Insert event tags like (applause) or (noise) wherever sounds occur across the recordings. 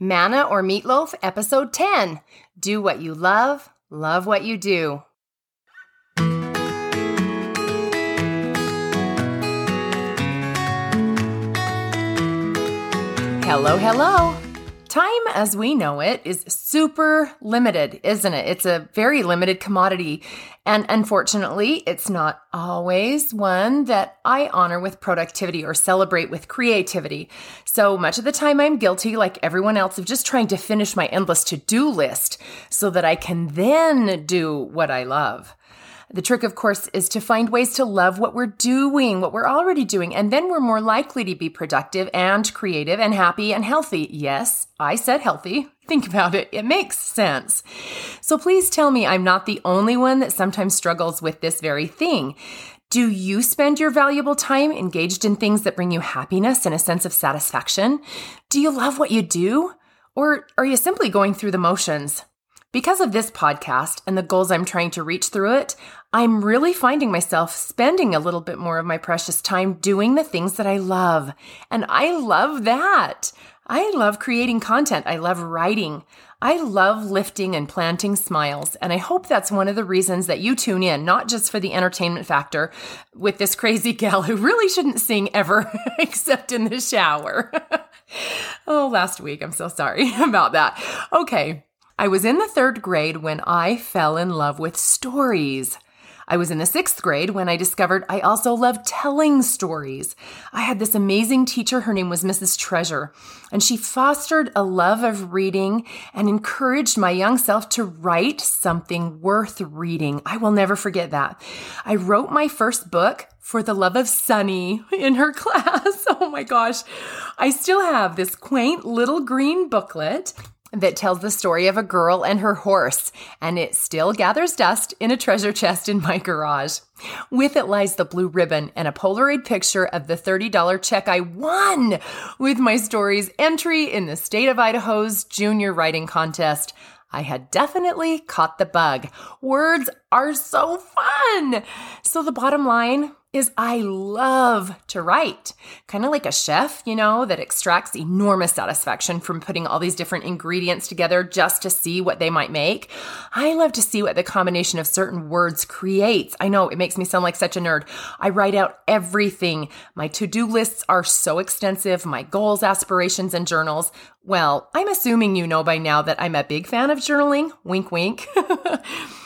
Manna or Meatloaf, Episode 10 Do What You Love, Love What You Do. Hello, hello. Time as we know it is super limited, isn't it? It's a very limited commodity. And unfortunately, it's not always one that I honor with productivity or celebrate with creativity. So much of the time, I'm guilty, like everyone else, of just trying to finish my endless to do list so that I can then do what I love. The trick, of course, is to find ways to love what we're doing, what we're already doing, and then we're more likely to be productive and creative and happy and healthy. Yes, I said healthy. (laughs) Think about it. It makes sense. So please tell me I'm not the only one that sometimes struggles with this very thing. Do you spend your valuable time engaged in things that bring you happiness and a sense of satisfaction? Do you love what you do? Or are you simply going through the motions? Because of this podcast and the goals I'm trying to reach through it, I'm really finding myself spending a little bit more of my precious time doing the things that I love. And I love that. I love creating content. I love writing. I love lifting and planting smiles. And I hope that's one of the reasons that you tune in, not just for the entertainment factor with this crazy gal who really shouldn't sing ever (laughs) except in the shower. (laughs) oh, last week. I'm so sorry (laughs) about that. Okay. I was in the third grade when I fell in love with stories. I was in the sixth grade when I discovered I also loved telling stories. I had this amazing teacher. Her name was Mrs. Treasure, and she fostered a love of reading and encouraged my young self to write something worth reading. I will never forget that. I wrote my first book for the love of Sunny in her (laughs) class. Oh my gosh. I still have this quaint little green booklet that tells the story of a girl and her horse, and it still gathers dust in a treasure chest in my garage. With it lies the blue ribbon and a Polaroid picture of the $30 check I won with my story's entry in the state of Idaho's junior writing contest. I had definitely caught the bug. Words are so fun. So the bottom line is I love to write. Kind of like a chef, you know, that extracts enormous satisfaction from putting all these different ingredients together just to see what they might make. I love to see what the combination of certain words creates. I know it makes me sound like such a nerd. I write out everything. My to-do lists are so extensive, my goals, aspirations, and journals. Well, I'm assuming you know by now that I'm a big fan of journaling. Wink, wink. (laughs)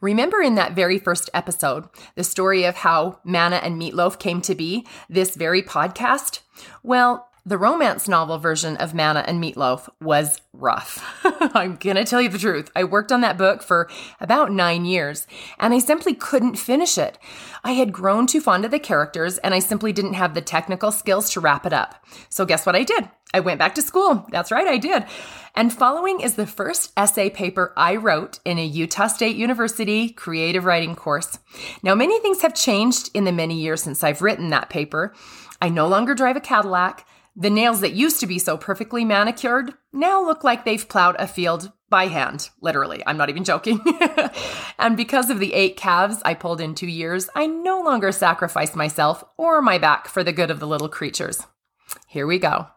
Remember in that very first episode, the story of how Manna and Meatloaf came to be, this very podcast? Well, the romance novel version of Manna and Meatloaf was rough. (laughs) I'm gonna tell you the truth. I worked on that book for about nine years, and I simply couldn't finish it. I had grown too fond of the characters, and I simply didn't have the technical skills to wrap it up. So, guess what I did? I went back to school. That's right, I did. And following is the first essay paper I wrote in a Utah State University creative writing course. Now, many things have changed in the many years since I've written that paper. I no longer drive a Cadillac. The nails that used to be so perfectly manicured now look like they've plowed a field by hand, literally. I'm not even joking. (laughs) and because of the eight calves I pulled in two years, I no longer sacrifice myself or my back for the good of the little creatures. Here we go.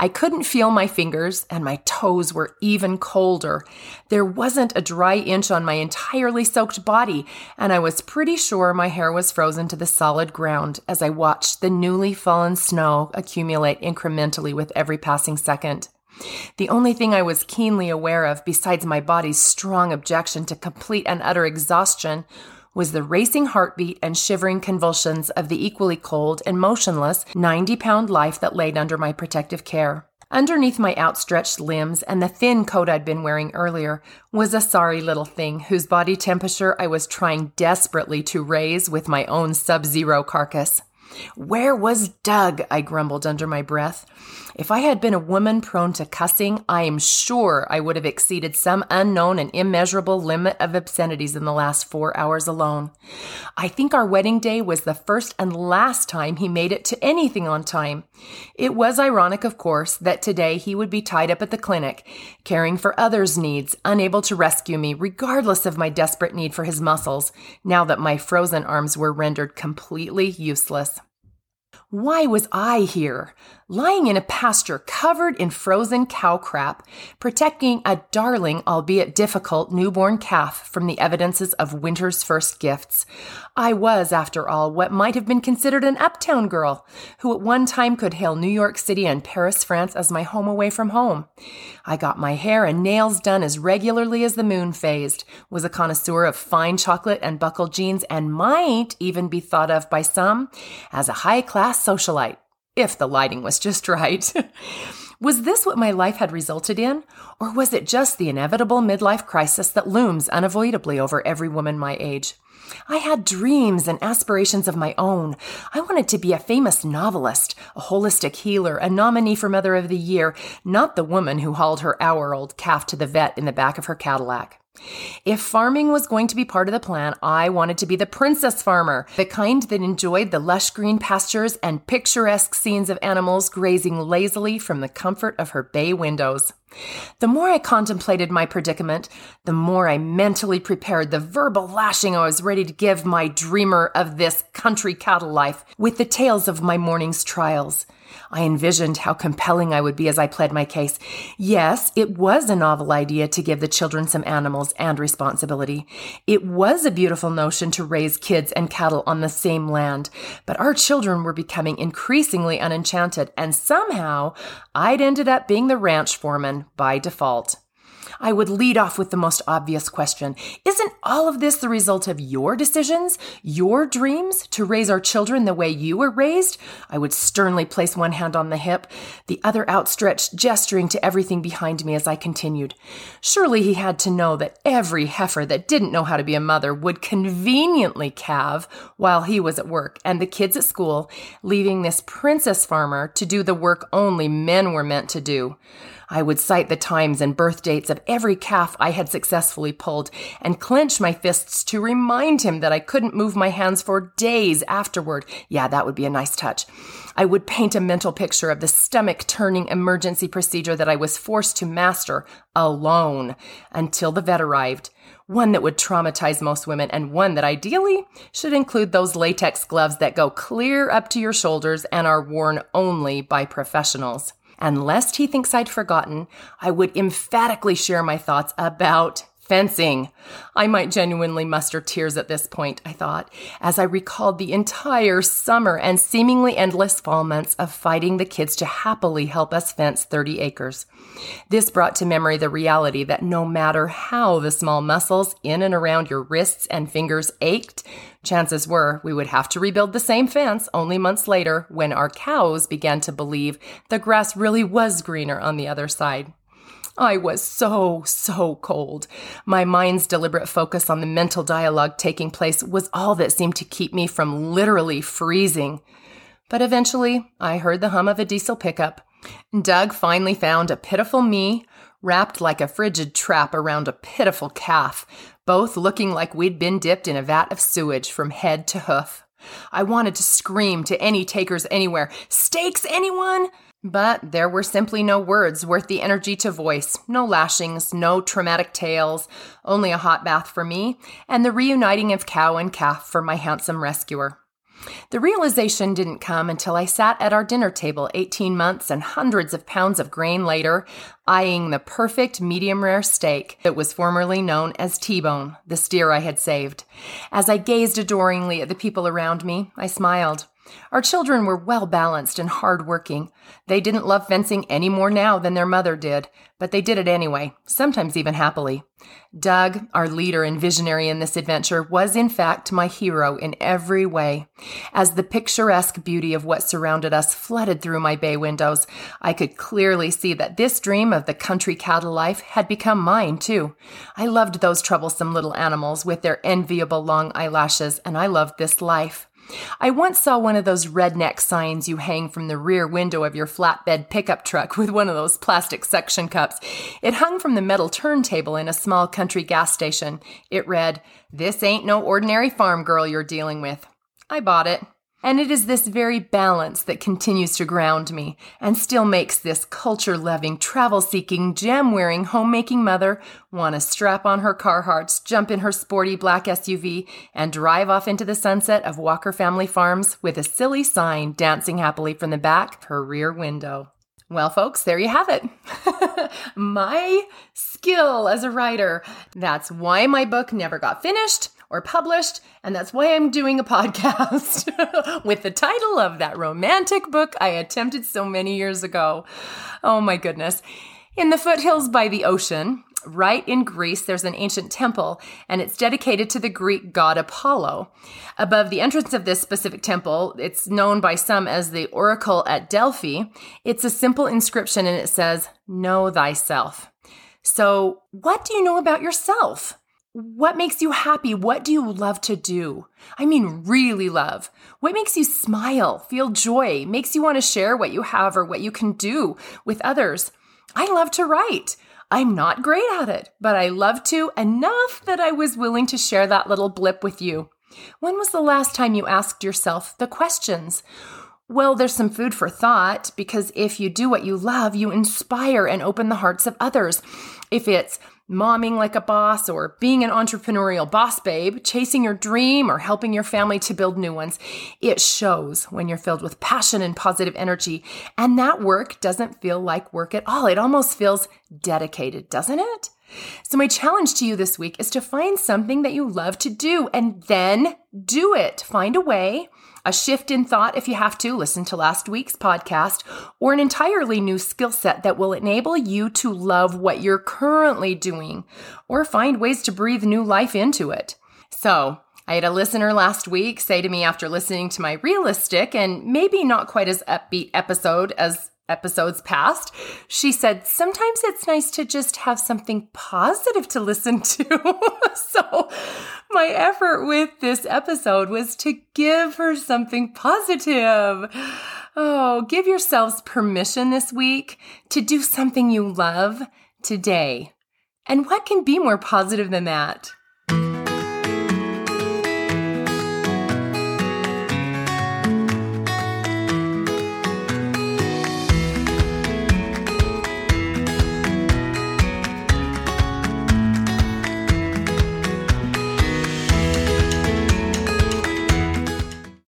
I couldn't feel my fingers, and my toes were even colder. There wasn't a dry inch on my entirely soaked body, and I was pretty sure my hair was frozen to the solid ground as I watched the newly fallen snow accumulate incrementally with every passing second. The only thing I was keenly aware of, besides my body's strong objection to complete and utter exhaustion, was the racing heartbeat and shivering convulsions of the equally cold and motionless 90 pound life that laid under my protective care. Underneath my outstretched limbs and the thin coat I'd been wearing earlier was a sorry little thing whose body temperature I was trying desperately to raise with my own sub zero carcass. Where was Doug? I grumbled under my breath. If I had been a woman prone to cussing, I am sure I would have exceeded some unknown and immeasurable limit of obscenities in the last four hours alone. I think our wedding day was the first and last time he made it to anything on time. It was ironic, of course, that today he would be tied up at the clinic, caring for others' needs, unable to rescue me, regardless of my desperate need for his muscles, now that my frozen arms were rendered completely useless. Why was I here, lying in a pasture covered in frozen cow crap, protecting a darling, albeit difficult, newborn calf from the evidences of winter's first gifts? I was, after all, what might have been considered an uptown girl, who at one time could hail New York City and Paris, France as my home away from home. I got my hair and nails done as regularly as the moon phased, was a connoisseur of fine chocolate and buckled jeans, and might even be thought of by some as a high class socialite, if the lighting was just right. (laughs) was this what my life had resulted in? Or was it just the inevitable midlife crisis that looms unavoidably over every woman my age? I had dreams and aspirations of my own. I wanted to be a famous novelist, a holistic healer, a nominee for Mother of the Year, not the woman who hauled her hour old calf to the vet in the back of her Cadillac. If farming was going to be part of the plan, I wanted to be the princess farmer, the kind that enjoyed the lush green pastures and picturesque scenes of animals grazing lazily from the comfort of her bay windows. The more I contemplated my predicament, the more I mentally prepared the verbal lashing I was ready to give my dreamer of this country cattle life with the tales of my morning's trials. I envisioned how compelling I would be as I pled my case. Yes, it was a novel idea to give the children some animals and responsibility. It was a beautiful notion to raise kids and cattle on the same land, but our children were becoming increasingly unenchanted, and somehow I'd ended up being the ranch foreman by default. I would lead off with the most obvious question Isn't all of this the result of your decisions, your dreams to raise our children the way you were raised? I would sternly place one hand on the hip, the other outstretched, gesturing to everything behind me as I continued. Surely he had to know that every heifer that didn't know how to be a mother would conveniently calve while he was at work and the kids at school, leaving this princess farmer to do the work only men were meant to do. I would cite the times and birth dates of every calf I had successfully pulled and clench my fists to remind him that I couldn't move my hands for days afterward. Yeah, that would be a nice touch. I would paint a mental picture of the stomach turning emergency procedure that I was forced to master alone until the vet arrived. One that would traumatize most women, and one that ideally should include those latex gloves that go clear up to your shoulders and are worn only by professionals and lest he thinks I'd forgotten, I would emphatically share my thoughts about fencing. I might genuinely muster tears at this point, I thought, as I recalled the entire summer and seemingly endless fall months of fighting the kids to happily help us fence 30 acres. This brought to memory the reality that no matter how the small muscles in and around your wrists and fingers ached, chances were we would have to rebuild the same fence only months later when our cows began to believe the grass really was greener on the other side. I was so, so cold. My mind's deliberate focus on the mental dialogue taking place was all that seemed to keep me from literally freezing. But eventually, I heard the hum of a diesel pickup. Doug finally found a pitiful me wrapped like a frigid trap around a pitiful calf, both looking like we'd been dipped in a vat of sewage from head to hoof. I wanted to scream to any takers anywhere, Steaks, anyone? But there were simply no words worth the energy to voice, no lashings, no traumatic tales, only a hot bath for me, and the reuniting of cow and calf for my handsome rescuer. The realization didn't come until I sat at our dinner table 18 months and hundreds of pounds of grain later, eyeing the perfect medium rare steak that was formerly known as T Bone, the steer I had saved. As I gazed adoringly at the people around me, I smiled. Our children were well balanced and hard working. They didn't love fencing any more now than their mother did, but they did it anyway, sometimes even happily. Doug, our leader and visionary in this adventure, was in fact my hero in every way. As the picturesque beauty of what surrounded us flooded through my bay windows, I could clearly see that this dream of the country cattle life had become mine too. I loved those troublesome little animals with their enviable long eyelashes, and I loved this life. I once saw one of those redneck signs you hang from the rear window of your flatbed pickup truck with one of those plastic suction cups. It hung from the metal turntable in a small country gas station. It read, This ain't no ordinary farm girl you're dealing with. I bought it. And it is this very balance that continues to ground me and still makes this culture loving, travel seeking, gem wearing, homemaking mother want to strap on her Carhartts, jump in her sporty black SUV, and drive off into the sunset of Walker Family Farms with a silly sign dancing happily from the back of her rear window. Well, folks, there you have it. (laughs) my skill as a writer. That's why my book never got finished or published, and that's why I'm doing a (laughs) podcast (laughs) with the title of that romantic book I attempted so many years ago. Oh my goodness. In the foothills by the ocean, right in Greece, there's an ancient temple, and it's dedicated to the Greek god Apollo. Above the entrance of this specific temple, it's known by some as the Oracle at Delphi. It's a simple inscription, and it says, Know thyself. So, what do you know about yourself? What makes you happy? What do you love to do? I mean, really love. What makes you smile, feel joy, makes you want to share what you have or what you can do with others? I love to write. I'm not great at it, but I love to enough that I was willing to share that little blip with you. When was the last time you asked yourself the questions? Well, there's some food for thought because if you do what you love, you inspire and open the hearts of others. If it's momming like a boss or being an entrepreneurial boss babe, chasing your dream or helping your family to build new ones. It shows when you're filled with passion and positive energy. And that work doesn't feel like work at all. It almost feels dedicated, doesn't it? So, my challenge to you this week is to find something that you love to do and then do it. Find a way a shift in thought if you have to, listen to last week's podcast, or an entirely new skill set that will enable you to love what you're currently doing or find ways to breathe new life into it. So, I had a listener last week say to me after listening to my realistic and maybe not quite as upbeat episode as episodes past, she said, Sometimes it's nice to just have something positive to listen (laughs) to. so, my effort with this episode was to give her something positive. Oh, give yourselves permission this week to do something you love today. And what can be more positive than that?